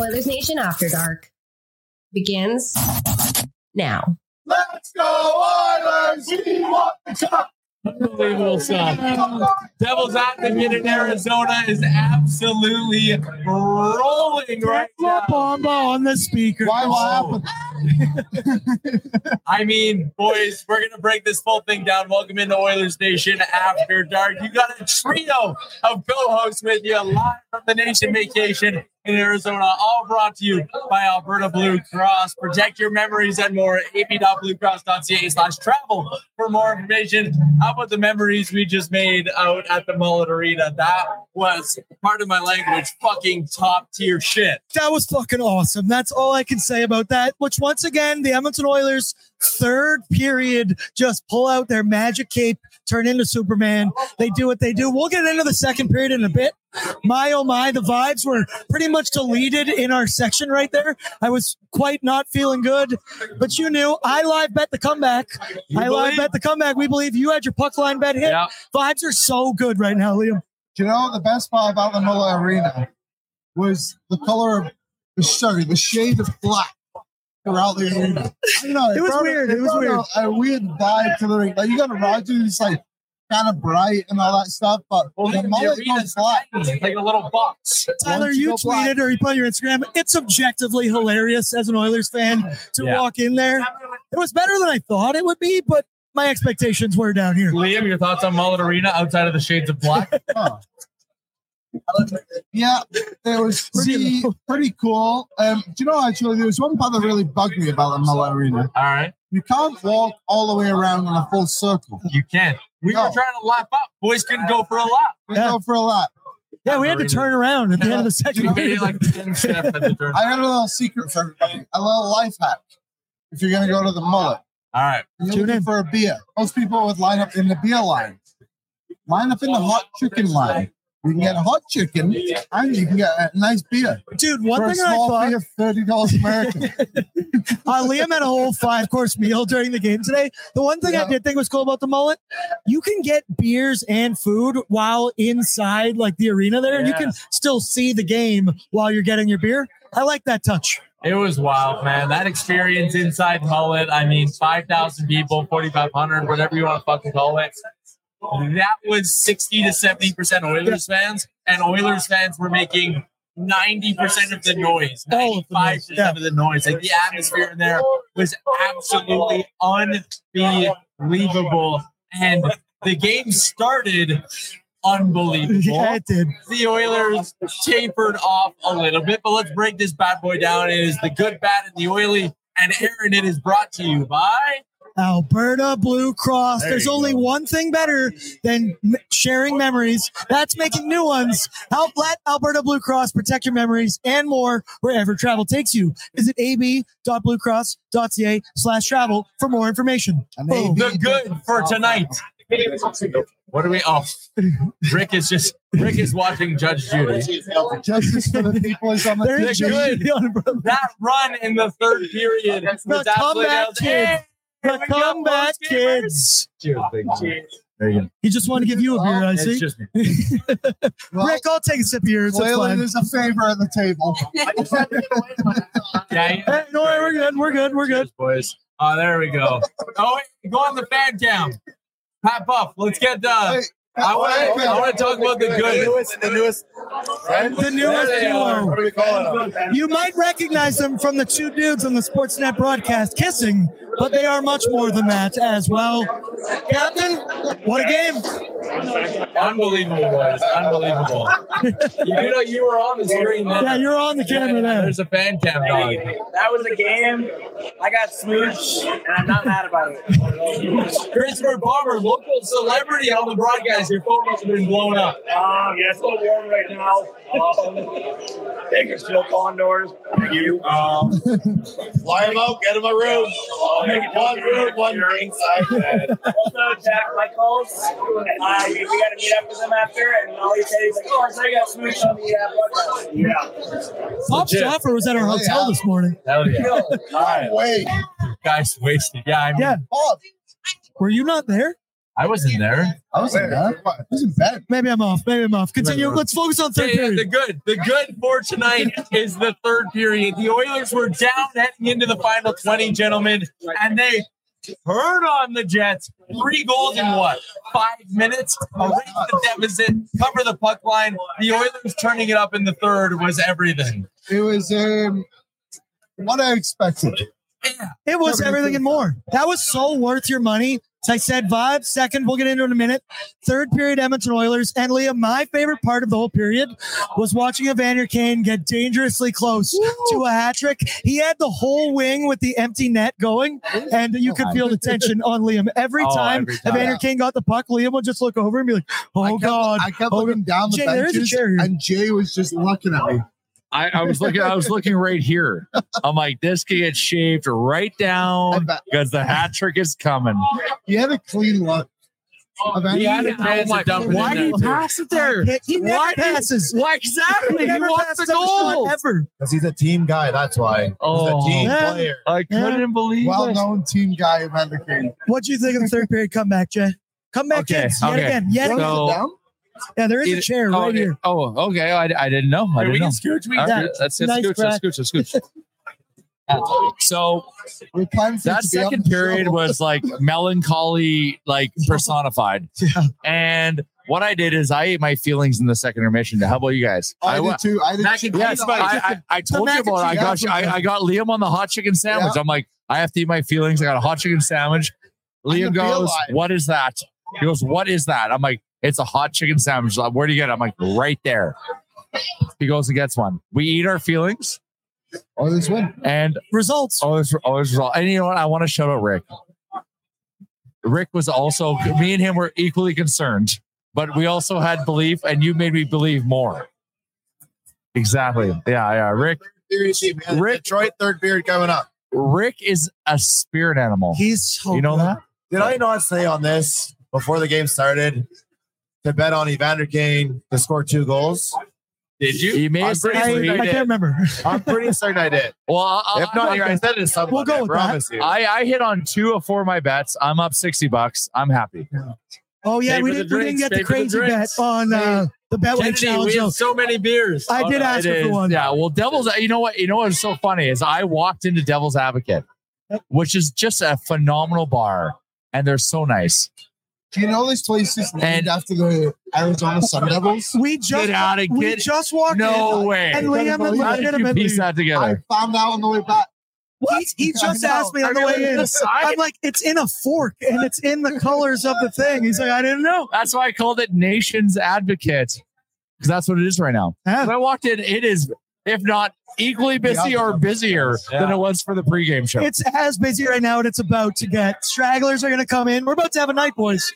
Oilers Nation After Dark begins now. Let's go Oilers! We want the cup! Unbelievable stuff. Devil's Advocate in Arizona is absolutely rolling right now. Bomba on the speaker. Why what happened? I mean, boys, we're gonna break this whole thing down. Welcome into Oilers Nation After Dark. You got a trio of co-hosts with you live from the Nation Vacation in Arizona, all brought to you by Alberta Blue Cross. Protect your memories and more. at ab.bluecross.ca slash travel for more information. How about the memories we just made out at the Mullet Arena? That was part of my language, fucking top tier shit. That was fucking awesome. That's all I can say about that. Which, once again, the Edmonton Oilers, third period, just pull out their magic cape, turn into Superman. They do what they do. We'll get into the second period in a bit. My oh my, the vibes were pretty much deleted in our section right there. I was quite not feeling good, but you knew I live bet the comeback. You I live bet the comeback. We believe you had your puck line bet hit. Yeah. Vibes are so good right now, Liam. Do you know the best part about the Mullet Arena was the color of the sorry, the shade of black throughout the arena. I don't know. It was brought weird, it was weird. A, a weird vibe to the ring. Like you got a Roger who's like kind of bright and all that stuff, but Well, the the mullet goes black. tiny, like a little box. Tyler, you you go black- tweeted or you put on your Instagram. It's objectively hilarious as an Oilers fan to Yeah. walk in there. It was better than I thought it would be, but my expectations were down here. Liam, your thoughts on Mullet Arena outside of the shades of black? Yeah, it was pretty pretty cool. Um, do you know actually there was one part that really bugged me about the Mullet Arena. All right. You can't walk all the way around in a full circle. You can't. We No. were trying to lap up. Boys couldn't go for a lap. We Yeah. go for a lap. Yeah, we had to turn around at the end of the second You made period. like 10 steps at the turn. I got a little secret for everybody, a little life hack. If you're gonna go to the mullet, All right. you're Tune looking in. for a beer. Most people would line up in the beer line. Line up in the hot chicken line. You can get a hot chicken and you can get a nice beer. Dude, one for a thing I small thought fee of thirty dollars American. uh, Liam had a whole five course meal during the game today. The one thing I did think was cool about the mullet, you can get beers and food while inside like the arena there. and You can still see the game while you're getting your beer. I like that touch. It was wild, man. That experience inside Mullet, I mean, 5,000 people, 4,500, whatever you want to fucking call it. That was 60 to 70% Oilers fans, and Oilers fans were making 90% of the noise, All of the noise, 95% yeah. of the noise. Like the atmosphere in there was absolutely unbelievable. And the game started unbelievable. Yeah, it did. The Oilers tapered off a little bit, but let's break this bad boy down. It is the good, bad, and the oily. And Aaron, it is brought to you by Alberta Blue Cross. There There's only go. one thing better than m- sharing memories. That's making new ones. Help let Alberta Blue Cross protect your memories and more wherever travel takes you. Visit ab.bluecross.ca slash travel for more information. Boom. the good for oh, tonight. What are we? off? Rick is just Rick is watching Judge Judy. Justice for the people is on the There The good. Judy on it, brother. That run in the third period was The absolutely comeback kids. The Here we go, comeback post kids. Cheers, big man. There you go. He just wanted to give you a beer, I see. Well, Rick, I'll take a sip of yours. That's Clearly, fine. there's a favor at the table. Yeah, yeah. Hey, no, we're good. We're good. We're good. Cheers, boys. Oh, there we go. Oh, go on the fan cam. Pat Puff, let's get done. Hey, I want to. I want to talk about the good. the newest. The newest There they are. duo. What do we call it? You might recognize them from the two dudes on the Sportsnet broadcast kissing, but they are much more than that as well. Captain, what a game! Unbelievable, boys. Unbelievable. you know, you were on the screen. There. Yeah, you're on the camera there. There's a fan cam dog. That was a game. I got smooched, and I'm not mad about it. Christopher Palmer, local celebrity on the broadcast. Your phone must have been blown up. Um, yeah, it's a little warm right now. Um, Bakersfield Condors. Thank you. Um, fly them out, get them a room. one room, one ringside bed. Also, Jack Michaels. Uh, we, we got to meet up with him after, and all he said, he's like, "Oh, I saw you got smooched on the uh, broadcast." Yeah. Bob Stauffer was at our hotel this morning. Hell yeah. All right. Wait, Guys wasted. Yeah, I mean, Yeah, Bob, were you not there? I wasn't there. I was in there. I was in bed. Maybe I'm off. Maybe I'm off. Continue. Let's focus on third Yeah, yeah, the good. The good for tonight is the third period. The Oilers were down heading into the final 20, gentlemen, and they turned on the Jets. Three goals in what? Five minutes? Erase the deficit, cover the puck line. The Oilers turning it up in the third was everything. It was um, what I expected. Yeah. It was everything and more. That was so worth your money. As I said, vibe. Second, we'll get into it in a minute. Third period, Edmonton Oilers. And Liam, my favorite part of the whole period was watching Evander Kane get dangerously close to a hat trick. He had the whole wing with the empty net going, and you could feel the tension on Liam. Every Oh, time, every time. Evander Kane got the puck, Liam would just look over and be like, oh, I kept, God. I kept oh, looking down the Jay, there is a benches, chair here. and Jay was just looking at me. I, I was looking. I was looking right here. I'm like, this could get shaved right down because the hat trick is coming. You had a clean look. Evander He had a Kane- chance to dump it Why in did he pass it there? He never Why did- passes. Why exactly? He He never wants passes the a goal. ever. Because he's a team guy. That's why. He's Oh. a team Yeah. player. I couldn't believe well it. known team guy, Evander Kane. What do you think of the third period comeback, Jay? Comeback Okay, kids, yet okay. again, yet Wanna again. So- sit down? Yeah, there is a chair oh, right okay. here. Oh, okay. I, I didn't know. I Hey, didn't know. can scooch. We All right, Yeah. Let's, let's Nice scooch. Let's scooch. Let's scooch. So We planned for it that to be on second period was like melancholy, like personified. Yeah. And what I did is I ate my feelings in the second intermission. How about you guys? Oh, I, wa- did too. I did Mac too. and Yes, I. I, I told you about. I got I, I got Liam on the hot chicken sandwich. Yeah. I'm like, I have to eat my feelings. I got a hot chicken sandwich. Liam goes, "What is that?" He goes, "What is that?" I'm like, "It's a hot chicken sandwich." Like, Where do you get it? I'm like, right there. He goes and gets one. We eat our feelings, Oh, this win. and Results. oh, it's oh, it's result. And you know what? I want to shout out Rick. Rick was also me and him were equally concerned, but we also had belief, and you made me believe more. Exactly. Yeah, yeah. Rick Seriously, man. Rick- Detroit third period coming up. Rick is a spirit animal. He's so you know good. that? Did I not say on this before the game started to bet on Evander Kane to score two goals? Did you? You may I'm have said pretty I, I did. can't remember. I'm pretty certain I did. Well, I, If not, I said it to someone. We'll go I with that. you. I, I hit on two of four of my bets. I'm up sixty bucks. I'm happy. Oh yeah, Pay we didn't, we didn't get the for the crazy bet on uh, the Betway Kennedy, challenge. we have so many beers. I did It ask her for one. Yeah. Well, Devil's. You know what? You know what's so funny is I walked into Devil's Advocate, which is just a phenomenal bar, and they're so nice. Do you know this place is named And- after the Arizona Sun Devils? We just Get out of we get. just walked No in, way. and Liam How and How did you legitimately piece that together? I found out on the way back. He, he just asked me on I the way in. the side- I'm like, it's in a fork and it's in the colors of the thing. He's like, I didn't know. That's why I called it Nation's Advocate because that's what it is right now. Yeah. When I walked in, it is, if not equally busy or busier than it was for the pregame show. It's as busy right now, and it's about to get. Stragglers are going to come in. We're about to have a night, boys.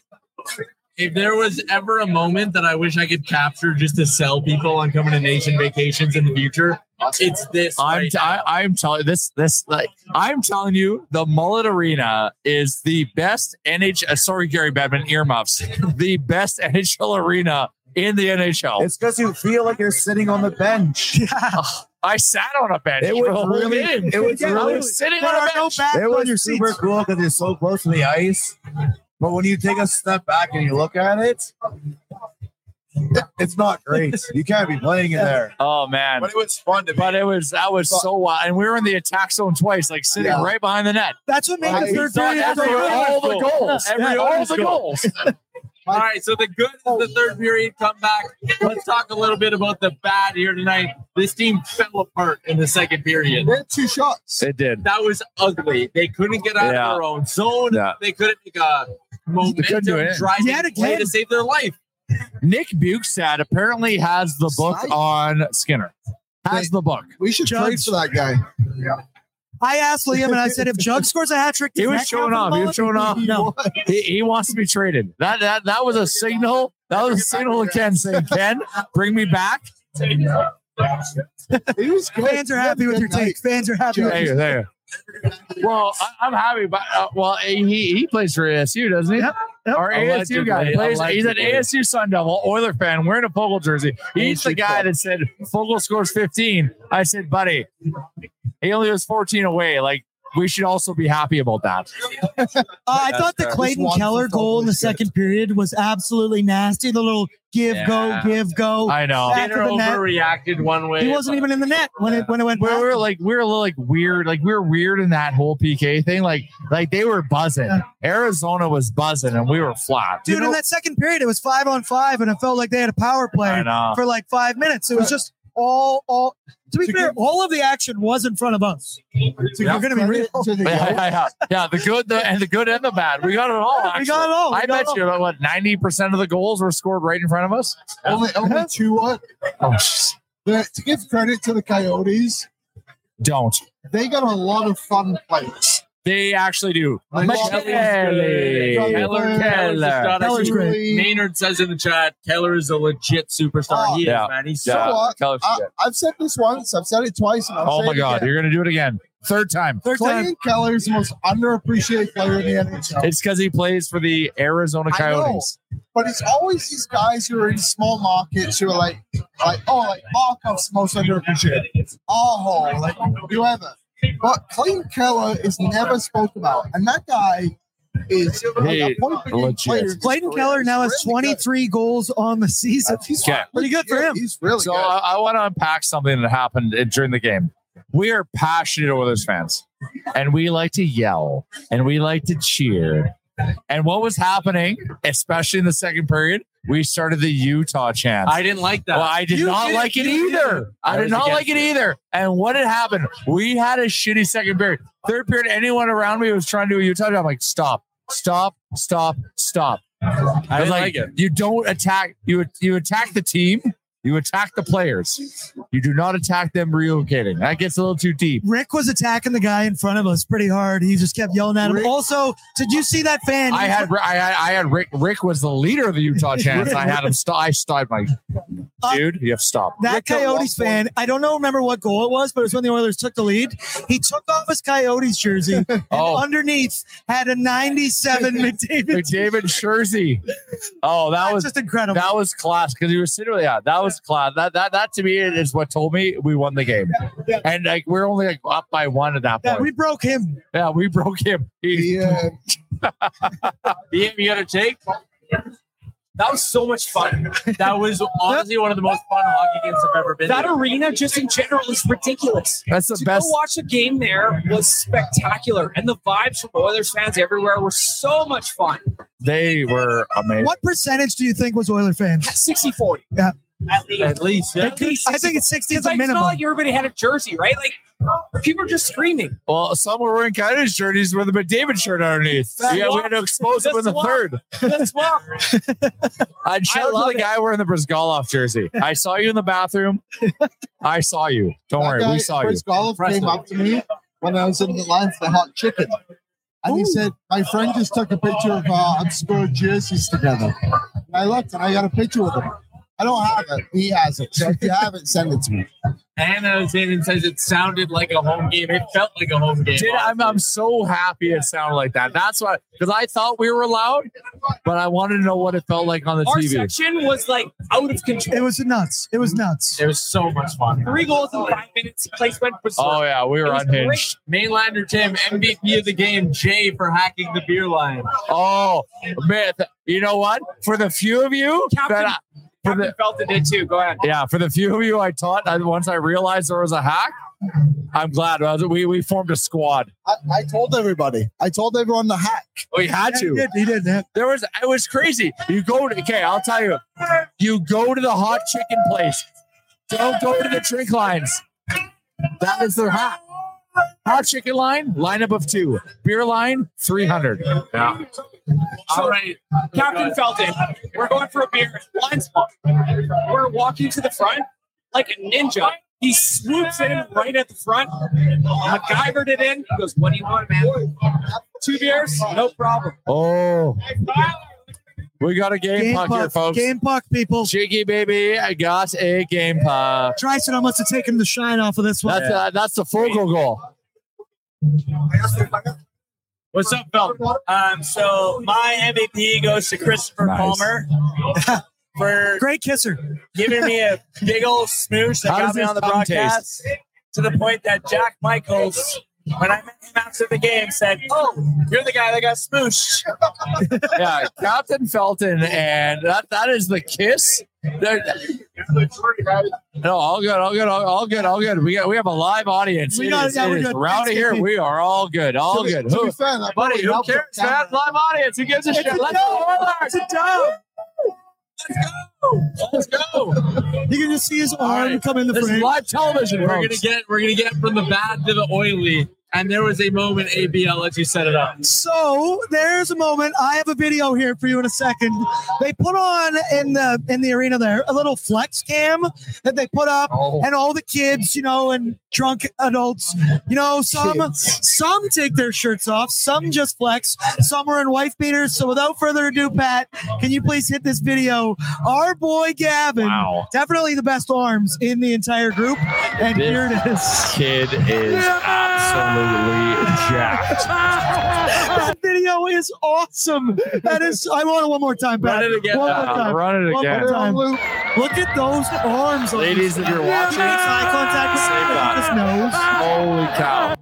If there was ever a moment that I wish I could capture just to sell people on coming to nation vacations in the future, it's this. I'm right t- I, I'm telling this this like I'm telling you the Mullet Arena is the best NH. Uh, sorry, Gary Badman earmuffs. the best NHL arena in the NHL. It's because you feel like you're sitting on the bench. Yeah. I sat on a bench It was whole really, game. it was I really, was sitting There on a are no bench. it was super cool because you're so close to the ice. But when you take a step back and you look at it, it's not great. You can't be playing in there. Oh man. But it was fun to But it was that was so wild, and we were in the attack zone twice, like sitting Yeah. right behind the net. That's what made I the third period so every- good. all the goals, Every all Oilers the goal. goals. All right, so the good is the third period comeback. Let's talk a little bit about the bad here tonight. This team fell apart in the second period. They had two shots. It did. That was ugly. They couldn't get out Yeah. of their own zone. Yeah. They couldn't make a momentum couldn't do it. driving Yet play again. to save their life. Nick Bjugstad apparently has the book Snipe. on Skinner. Has the book. We should trade Judge. for that guy. Yeah. I asked Liam and I said, if Jug scores a hat trick, He was showing off. He was showing off. No. He, he wants to be traded. That that that was a signal. That was a signal to Ken saying, "Ken, bring me back." He was good. Fans are happy with your take. Fans are happy There you, there. You. Well, I, I'm happy, but uh, well, he he plays for ASU, doesn't he? Yep, yep. Our ASU guy Allegedly, plays. He's an. ASU Sun Devil, Oiler fan, wearing a Fogel jersey. He's the guy that said Fogel scores 15. I said, buddy, he only was 14 away. Like we should also be happy about that. Uh, I thought the. Clayton Keller goal in the good. second period was absolutely nasty. The little give, Yeah. go, give, go. I know. Back Skinner of net. overreacted one way. He wasn't even in the net when it when it went we were like we were a little like weird, like we were weird in that whole PK thing. Like like they were buzzing. Arizona was buzzing, and we were flat. Dude, in that second period, it was five on five, and it felt like they had a power play for like five minutes. It was just all, all. To be fair, all of the action was in front of us. So you're going to be real. To the Yeah, goal. yeah, yeah, yeah. The good, the and the good and the bad. We got it all. We got it all. We I bet it you that what ninety percent of the goals were scored right in front of us. Only, only two. What? Oh. The, to give credit to the Coyotes, don't. they got a lot of fun players. They actually do. Like, Kelly. Kelly. Keller, Keller. Keller's great. Maynard says in the chat, Keller is a legit superstar. Oh, he yeah. is, man. He's So Yeah, what? Keller's I, good. I've said this once. I've said it twice. And I'll Oh say my it God, again. you're gonna do it again. Third time. Third time. Clayton Keller is the most underappreciated player in the NHL. It's because he plays for the Arizona I know. Coyotes. but it's always these guys who are in small markets who are like, like oh, like Markov's most underappreciated. Oh, like whoever. But Clayton Keller is never spoke about, and that guy is like a point per game legit. player. Clayton. Keller now has He's really good. 23 goals on the season. He's Okay. Pretty good for Yeah, him. He's really So good. I, I want to unpack something that happened uh, during the game. We are passionate Oilers fans, and we like to yell and we like to cheer. And what was happening, especially in the second period, we started the Utah chant. I didn't like that. Well, I did You not like it either. I, I did not like it either. And what had happened? We had a shitty second period. Third period, anyone around me was trying to do a Utah. I'm like, stop, stop, stop, stop. I was didn't like, like it. you don't attack. You you attack the team. You attack the players. You do not attack them relocating. That gets a little too deep. Rick was attacking the guy in front of us pretty hard. He just kept yelling at him. Rick- also, did you see that fan? I had I had I had Rick. Rick was the leader of the Utah chants. I had him stop. I stopped. My uh, dude, you have to stop. that Rick Coyotes fan. I don't know remember what goal it was, but it was when the Oilers took the lead. He took off his Coyotes jersey and Oh. underneath had a 97 McDavid. McDavid Schurzy. Oh, that That's was just incredible. That was class because he was sitting yeah, that was class. That that that to me is what told me we won the game. And like we're only like up by one at that yeah, point. we broke him. yeah, we broke him. He- He, BM, you got a take? That was so much fun. That was honestly one of the most fun hockey games I've ever been That to. arena, just in general, is ridiculous. that's the to best. go watch a game there was spectacular, and the vibes from Oilers fans everywhere were so much fun. They were amazing. What percentage do you think was Oiler fans? 60 40. Yeah. At least. At least, yeah. I think- I think it's 60 is Because the like, it's not like everybody had a jersey, right? Like people are just screaming. Well, some were wearing Canada's jerseys with a McDavid shirt underneath. That's yeah, we had to expose them in the that's what- third. That's what. I'd shout out love to the guy wearing the Bryzgalov jersey. I saw you in the bathroom. I saw you. Don't That worry, guy, we saw you. Chris Golov came up to me when I was in the line for the hot chicken. And he said, My friend just took a picture of uh, unscored jerseys together. And I looked and I got a picture with him. I don't have it. He has it. So if you have it, send it to me. Hannah Zanin says it sounded like a home game. It felt like a home game. Did I'm, I'm so happy it sounded like that. That's why, because I thought we were loud, but I wanted to know what it felt like on the Our TV. section was like out of control. It was nuts. It was nuts. It was so much fun. Three goals in five minutes. Place went berserk. Oh yeah, we were was unhinged. Mainlander Tim, MVP of the game, Jay for hacking the beer line. Oh man, you know what? For the few of you Captain- that I, for Captain the Felton did too. Go ahead. yeah, for the few of you I taught, I, once I realized there was a hack, I'm glad we we formed a squad. I, I told everybody. I told everyone the hack. Oh, we had He to. did. He did. yeah. There was it was crazy. You go to okay, I'll tell you. You go to the hot chicken place. Don't go to the drink lines. That is their hack. Hot chicken line, lineup of two. Beer line, three hundred. Yeah. All right. Captain Felton, we're going for a beer. Line spot. We're walking to the front like a ninja. He swoops in right at the front. MacGyvered it in. He goes, What do you want, man? Two beers? No problem. Oh, we got a game, Game puck here, folks. game puck, people. Cheeky baby, I got a game puck. Drysdale must have taken the shine off of this one. That's uh, that's the Fogle goal. What's up, Felton? Um, so my MVP goes to Christopher Nice. Palmer for Great kisser. giving me a big old smooch that How got me on the tongue broadcast to the point that Jack Michaels, when I met him after the game, said, "Oh, you're the guy that got smooshed." Yeah, Captain Felton, and that that is the kiss. There- No, all good, all good, all, all good, all good. We got we have a live audience. We It got- is- yeah, it we're is good. rowdy here. We are all good, all To be- good. To Who, be fair, that buddy, probably who cares, the man? Live audience. Who gives a shit? Let's go. It's a dub. Let's go. You can just see his arm right. come in the This is frame. live television. We're gonna get we're gonna get from the bad to the oily. And there was a moment, AB, I'll let you set it up. So there's a moment. I have a video here for you in a second. They put on in the in the arena there a little flex cam that they put up, Oh. and all the kids, you know, and drunk adults, you know, some some take their shirts off, some just flex, some are in wife beaters. So without further ado, Pat, can you please hit this video? Our boy Gavin, Wow. definitely the best arms in the entire group, and This- here it is. Kid is absolutely jacked. that video is awesome. That is. I want it one more time, Pat. Run it again. One more time. run it One again. more time. Look at those arms. Ladies, these- if you're watching, Makes eye contact with save me, that. just knows. Holy cow!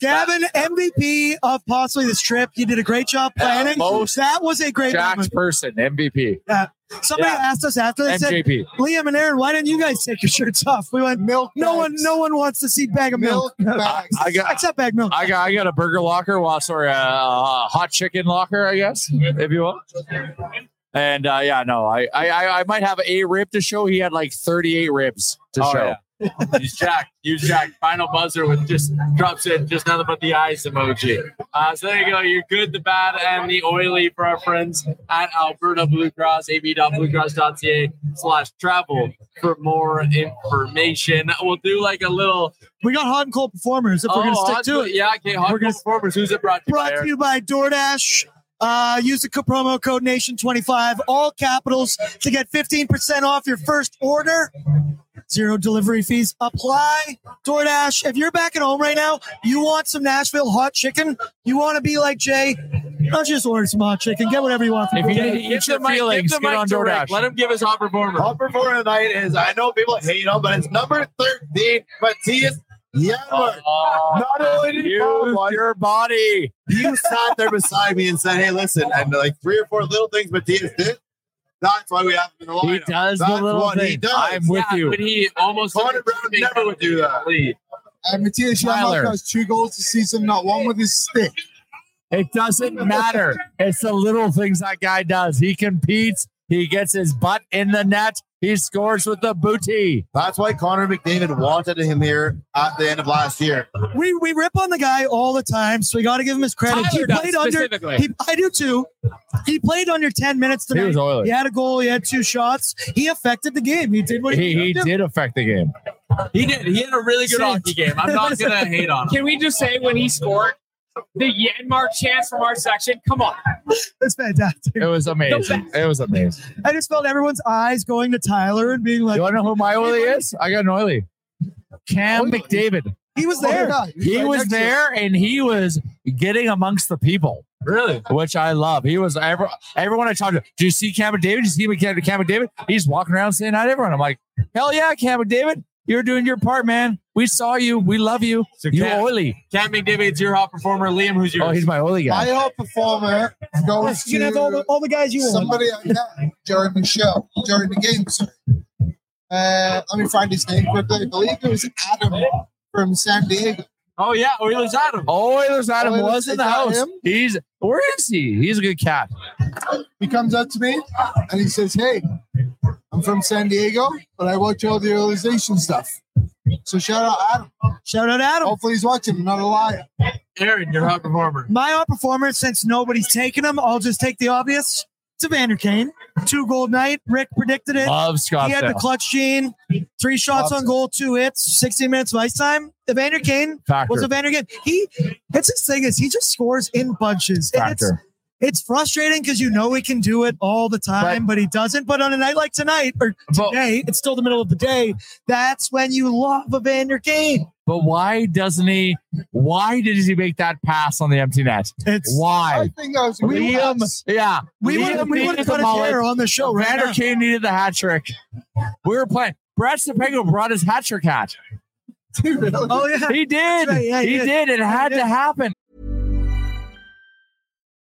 Gavin, MVP of possibly this trip. You did a great job planning. most that was a great Jacked moment. person, MVP, Yeah. Somebody Yeah. asked us after they said, Liam and Aaron, why didn't you guys take your shirts off? We went, Milk no one, no one wants to see bag of milk. Milk bags. I got Except bag milk. I got I got a burger locker, well, sorry, a, a hot chicken locker, I guess, if you will. And uh, yeah, no, I, I I might have a rib to show. He had like 38 ribs to Oh, show. yeah. Use Jack. Use Jack. Final buzzer with just drops in just nothing but the eyes emoji. Uh, so there you go. You're good, the bad, and the oily for our friends at Alberta Blue Cross, ab.bluecross.ca slash travel for more information. We'll do like a little. We got hot and cold performers if we're going to Oh, stick to it. Yeah, okay. Hot We're gonna- performers. Who's it brought to you Brought to you by DoorDash. Uh, use the co- promo code Nation25, all capitals, to get 15% off your first order. Zero delivery fees apply. DoorDash, if you're back at home right now, you want some Nashville hot chicken, you want to be like Jay, don't just order some hot chicken. Get whatever you want. from If you DoorDash. need to eat your the mic- feelings, get on to DoorDash. Let him give his hot performer. Top performer tonight is I know people hate him, but it's number 13, Mattias Janmark. Oh. Not only did he fall Use one, your body. you sat there beside me and said, Hey, listen, and like three or four little things Mattias did. That's why we have him in the lineup. He does the little what he thing. does. I'm with yeah, you. But he almost Connor Brown never would do that. Lead. And Mattias Tyler. Has two goals this season, not one with his stick. It doesn't matter. It's the little things that guy does. He competes. He gets his butt in the net. He scores with the booty. That's why Connor McDavid wanted him here at the end of last year. We we rip on the guy all the time, so we got to give him his credit. Tyler he does, played under. He, I do too. He played under ten minutes He tonight. was Oilers. He had a goal. He had two shots. He affected the game. He did what he, He, he did. did affect the game. He did. He had a really good hockey game. I'm not gonna hate on him. Can we just say when he scored the Janmark chance from our section? Come on. That's fantastic. It was amazing. It was amazing. I just felt everyone's eyes going to Tyler and being like, Do You want to know who my oily is? I got an oily. Cam McDavid. he was Oh, there. yeah, He right was next to us. there and he was getting amongst the people. Really? Which I love. He was every, everyone I talked to. Do you see Cam McDavid? Do you see Cam, Cam McDavid? He's walking around saying hi to everyone. I'm like, hell yeah, Cam McDavid. You're doing your part, man. We saw you. We love you. So you Cam- oily. Cam McDavid's your hot performer. Liam, who's yours? Oh, he's my oily guy. My guy. hot performer goes You can have all the, all the guys you want. somebody I met during the show, during the game. sorry. Uh, let me find his name quickly. I believe it was Adam from San Diego. oh yeah, Oilers Adam. Oh, Oilers Adam Oilers, was in the house. him? He's where is he? He's a good cat. He comes up to me and he says, Hey, I'm from San Diego, but I watch all the realization stuff. So shout out Adam. Shout out Adam. Hopefully he's watching. I'm not a liar. Aaron, your hot performer. My hot performer, since nobody's taking him, I'll just take the obvious. It's Evander Kane. Two goal night. Rick predicted it. Love Scott. He had the clutch gene. Three shots on goal, two hits, 16 minutes of ice time. Evander Kane Factor. was Evander Kane. He, it's his thing is he just scores in bunches. And It's, Factor. It's frustrating because you know he can do it all the time, but, he doesn't. But on a night like tonight or But- today, it's still the middle of the day. That's when you love Evander Kane. But why doesn't he? Why did he make that pass on the empty net? It's I Why? think that was Liam, yeah, we would we would have the cut it mullet. on the show right Vander now. Kane needed the hat trick. We were playing. Brad Stepego brought his hat trick hat. Oh yeah, He did. right, yeah, he he did. did. It had did. to happen.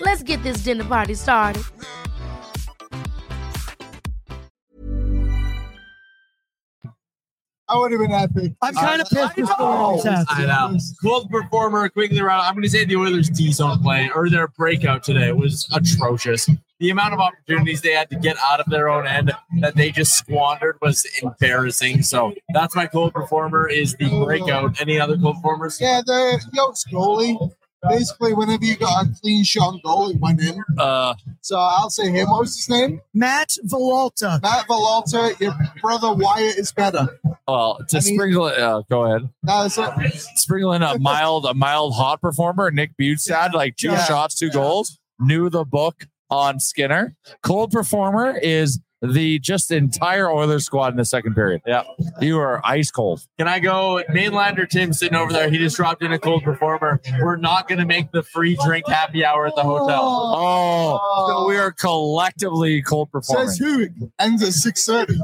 Let's get this dinner party started. I would have been epic. I'm kind of pissed this story is I know. Cold performer quickly around. I'm going to say the Oilers D zone play or their breakout today was atrocious. The amount of opportunities they had to get out of their own end that they just squandered was embarrassing. So that's my cold performer is the breakout. Any other cold performers? Yeah, the Yotes goalie. Basically, whenever you got a clean shot goal, it went in. Uh, So I'll say him. What was his name? Matt Villalta. Matt Villalta. Your brother Wyatt is better. well, to I mean- sprinkle it, uh, go ahead. That's it. Sprinkle in a mild, a mild hot performer. Nick Bjugstad, like two Yeah. shots, two goals. Knew the book on Skinner. Cold performer is the just entire Oilers squad in the second period. Yeah. You are ice cold. Can I go? Mainlander Tim sitting over there. He just dropped in a cold performer. We're not going to make the free drink happy hour at the hotel. Oh, so we are collectively cold performing. Says who? Ends at six thirty.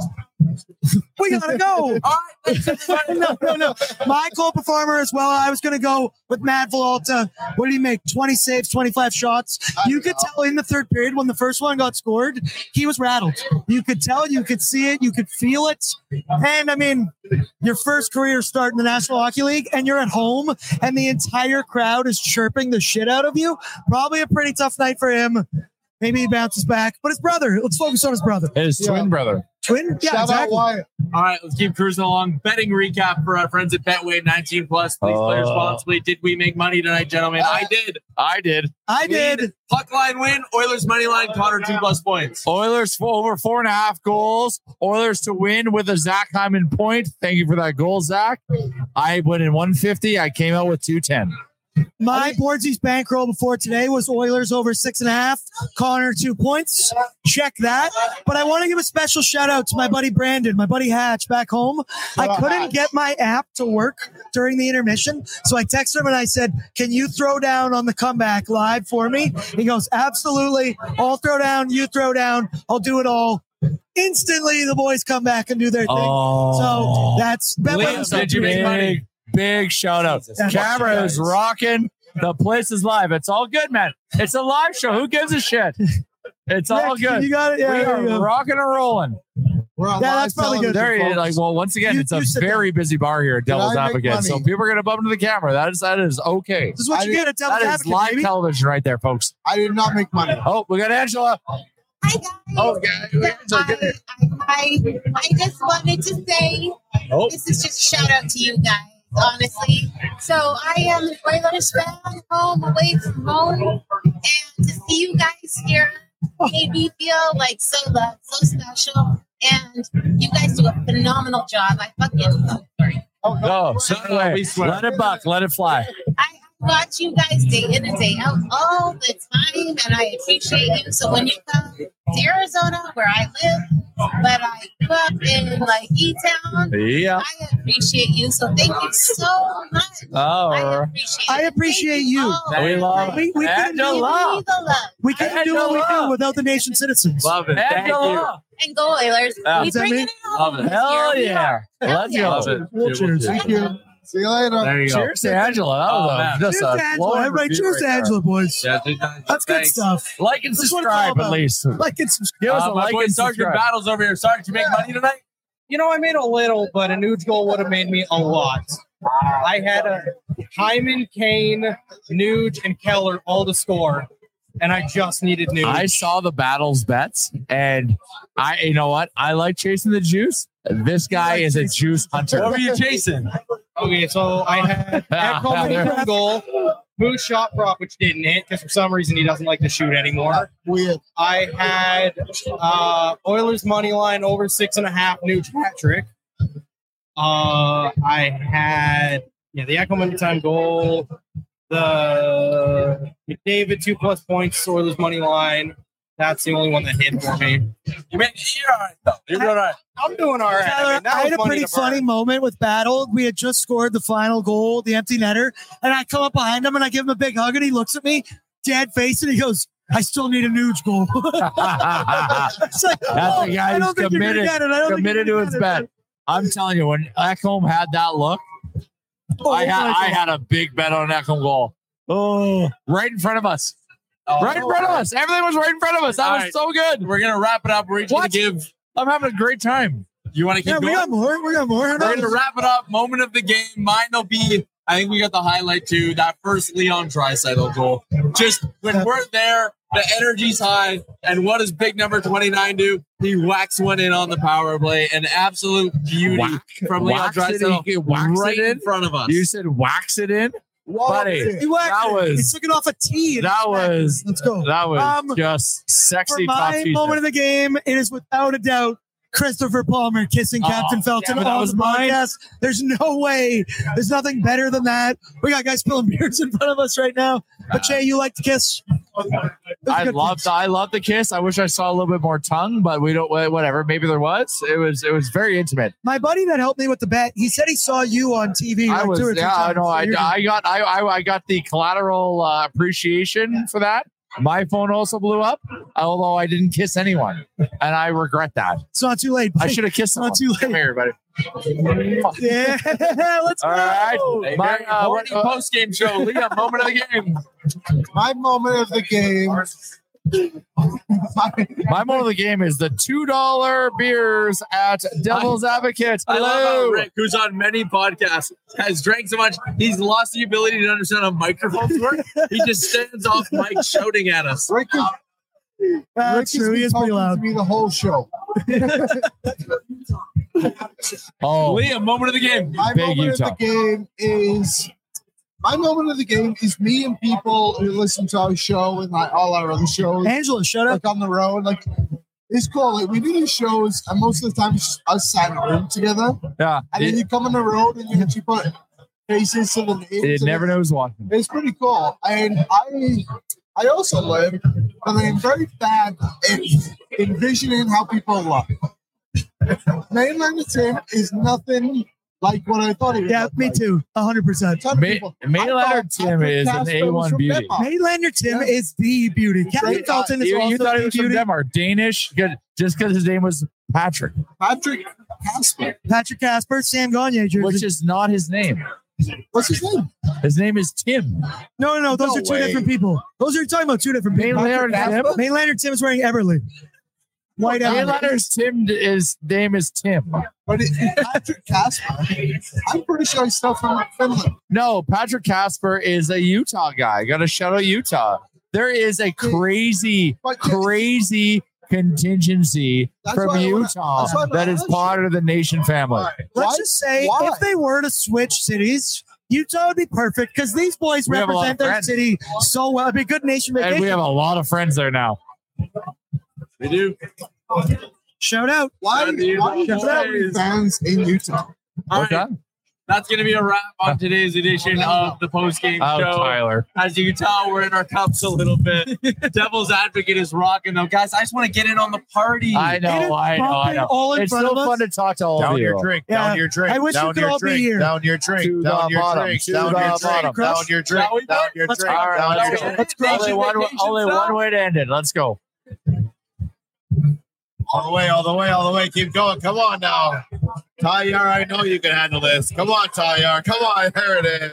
We gotta go. All right. no, no, no. My cold performer as well. I was gonna go with Matt Villalta. What did he make? 20 saves, 25 shots. You could tell in the third period when the first one got scored, he was rattled. You could tell, you could see it, you could feel it. And I mean, your first career start in the National Hockey League, and you're at home, and the entire crowd is chirping the shit out of you. Probably a pretty tough night for him. Maybe he bounces back, but his brother. Let's focus on his brother. His twin brother. Twin? Yeah, Shout out exactly. Wyatt. All right, let's keep cruising along. Betting recap for our friends at Betway 19 plus. Please play Oh. responsibly. Did we make money tonight, gentlemen? I did. I did. I did. Lead, Puck line win. Oilers money line. Connor two plus points. Oilers for over four and a half goals. Oilers to win with a Zach Hyman point. Thank you for that goal, Zach. I went in 150. I came out with 210. My Boardsies bankroll before today was Oilers over six and a half. Connor two points. Check that. But I want to give a special shout out to my buddy Brandon, my buddy Hatch back home. I couldn't get my app to work during the intermission. So I texted him and I said, Can you throw down on the comeback live for me? He goes, Absolutely. I'll throw down, you throw down, I'll do it all. Instantly, the boys come back and do their thing. Oh. So that's Liam, did you make money? Big, big shout out. Camera is rocking. The place is live. It's all good, man. It's a live show. Who gives a shit? It's all good. You got it. Yeah, we there you are go. rocking and rolling. We're on Yeah, live that's probably good. There you like well, once again, You- it's you a sit very busy bar here at Devil's I make Advocate. So people are gonna bump into the camera. That is that is okay. This is what I you did- get at Devil's That is Advocate, live baby. television right there, folks. I did not make money. Oh, we got Angela. Hi guys. Oh, yeah. I, I, I just wanted to say Oh. this is just a shout out to you guys, honestly. So I am an Oilers fan, home away from home, and to see you guys here made me feel like so loved, so special. And you guys do a phenomenal job. I fucking sorry. Go. Sit No, away. we swear. Let it buck. Let it fly. I watch you guys day in and day out all the time, and I appreciate you. So when you come to Arizona, where I live, but I grew up in like E Town, Yeah. I appreciate you. So thank you so much. Oh. I Oh, appreciate. I appreciate Thank you. all. we love We- we couldn't do Give Angela. me the love We couldn't do what we do without the nation citizens. Love it. Thank you. And go Oilers. Yeah. We Does that bringing mean- it home. Love it. Hell Here we yeah. are. Hell Let's go. Love it. Well. Thank you. See you later. There you go. Cheers to Angela. That was Oh, a- man. just Cheers a to Angela. Everybody, cheers right to. Angela, boys. Yeah. That's good Thanks. stuff. Like and That's what it's all subscribe at least. Like and subscribe. Give us Uh, a my like boy and Sergeant subscribe. Battles over here. Sergeant, you make money tonight? You know, I made a little, but a Nuge goal would have made me a lot. I had a Hyman, Kane, Nuge, and Keller all to score, and I just needed Nuge. I saw the battles bets, and I, you know what? I like chasing the juice. This guy is a juice hunter. What were you chasing? Okay, so I had Ekholm in goal, Moose shot prop, which didn't hit because for some reason he doesn't like to shoot anymore. Weird. I had uh, Oilers money line over six and a half, New hat trick. Uh, I had yeah the Ekholm time goal, the McDavid two plus points, Oilers money line. That's the only one that hit for me. You made, you're all right, though. You're doing all right. I'm doing all right. I mean, I had a pretty to burn. funny moment with Battle. We had just scored the final goal, the empty netter, and I come up behind him and I give him a big hug, and he looks at me, dead face, and he goes, "I still need a nuge goal." It's like, That's oh, the guy don't who's think gonna committed, it. I don't think committed to you're his gonna get bet. I'm telling you, when Ekholm had that look, Oh I had I had a big bet on Ekholm goal. Oh, right in front of us. Oh, right in front of us. Everything was right in front of us. That All was right. so good. We're gonna wrap it up. We're each gonna give. I'm having a great time. You want to keep Yeah, we got more. We got more. We're gonna wrap it up. Moment of the game. Mine will be. I think we got the highlight too. That first Leon Draisaitl goal. Just when we're there, the energy's high. And what does big number 29 do? He whacks one in on the power play. An absolute beauty Whack. from Leon Wax. Draisaitl right in in. front of us. You said wax it in, buddy. He whacked That was, He was took it off a tee. that he smacked it. was Let's go. that was Um, just For sexy top my moment of the game, it is without a doubt Christopher Palmer kissing Oh, Captain Felton yeah, on was the podcast. There's no way. There's nothing better than that. We got guys spilling beers in front of us right now. But Jay, you like to kiss? It was a I love. I love the kiss. I wish I saw a little bit more tongue, but we don't. Whatever. Maybe there was. It was. It was very intimate. My buddy that helped me with the bet, he said he saw you on TV. I like was. two or three Yeah. I times. know. So I, you're. I got. I, I. I got the collateral uh, appreciation for that. My phone also blew up, although I didn't kiss anyone, and I regret that. It's not too late. I should have kissed someone. Not too Come late. here, buddy. Yeah, let's All go. right. My, uh, uh, post game show. Liam, moment of the game. My moment of the game. My moment of the game is the two dollar beers at Devil's Advocate. I love how Hello. Rick, who's on many podcasts, has drank so much he's lost the ability to understand how microphones work. he just stands off mic shouting at us. Rick is, That's Rick has true. He is pretty talking loud. To me the whole show. Oh, Liam, moment of the game. My Big moment Utah. of the game is my moment of the game is me and people who listen to our show and like all our other shows. Angela, shut up. Like on the road, like it's cool. Like we do these shows, and most of the time it's just us sat in a room together. yeah. And then you come on the road and you actually put faces to the names. it and never knows what. It's pretty cool. And I I also learned that I am very bad at envisioning how people look. Mainland Tim is nothing like what I thought he was. Yeah, me too. hundred percent. Ton of Ma- people- I Maynard thought Tim Patrick is an Casper was A1 from beauty. Denmark. Mainlander Tim is the beauty. Captain Great Felton is You, also you thought the he was from beauty. Denmark, Danish, good, just because his name was Patrick, Patrick Casper. Patrick Casper, Sam Gagner jersey. which is not his name. What's his name? His name is Tim. no, no, no. Those No are two way. different people. Those are you're talking about two different people. Mainlander Patrick Tim? Mainlander Tim is wearing Everly. White Everly. Mainlander's Tim. His name is Tim. But it, Patrick Casper, I'm pretty sure he's still from Finland. No, Patrick Casper is a Utah guy. Got to shout out Utah. There is a crazy, But- crazy contingency That's from why I wanna- Utah that's why I'm that is asking. part of the nation family. Let's Why- just say why? if they were to switch cities, Utah would be perfect because these boys We have a lot represent their friends. city so well. It'd be a good nation And we have a lot of friends there now. We do. Shout out. Why, Shout out you, why boys. are there many fans in Utah? All Okay. right. That's going to be a wrap on today's edition oh, of the post game Oh, show. Tyler. As you can tell, we're in our cups a little bit. Devil's Advocate is rocking though. Guys, I just want to get in on the party. I know, I know, I know. all in It's front so of us. fun to talk to all Down of you. Down your drink, Yeah. down your drink, I wish we down could your all be here. down your drink, To down the your bottom, drink, to down the your bottom. drink, Crush. down your drink, down your drink, go. All right, down your go. drink. Let's crush Only it. one, only one way to end it. Let's go. All the way, all the way, all the way. Keep going. Come on now. Tyar, I know you can handle this. Come on, Tyar. Come on. There it is.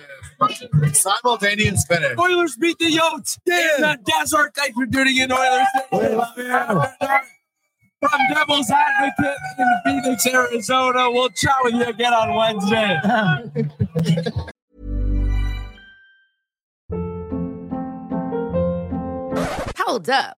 Simultaneous finish. Oilers beat the Yotes. Yeah. The desert. Thanks for tuning in, Oilers. From Devil's Advocate in Phoenix, Arizona. We'll chat with you again on Wednesday. Hold up.